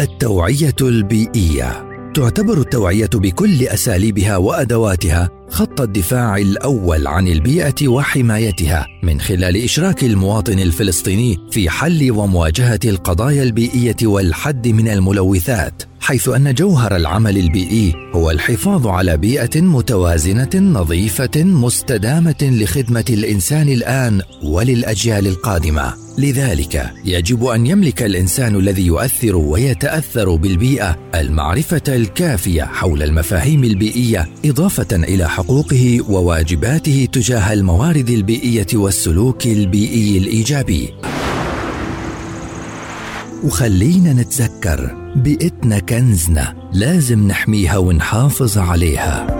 التوعية البيئية. تعتبر التوعية بكل أساليبها وأدواتها خط الدفاع الأول عن البيئة وحمايتها من خلال إشراك المواطن الفلسطيني في حل ومواجهة القضايا البيئية والحد من الملوثات حيث أن جوهر العمل البيئي هو الحفاظ على بيئة متوازنة نظيفة مستدامة لخدمة الإنسان الآن وللأجيال القادمة. لذلك يجب أن يملك الإنسان الذي يؤثر ويتأثر بالبيئة المعرفة الكافية حول المفاهيم البيئية إضافة إلى حقوقه وواجباته تجاه الموارد البيئية والسلوك البيئي الإيجابي. وخلينا نتذكر بيئتنا كنزنا لازم نحميها ونحافظ عليها.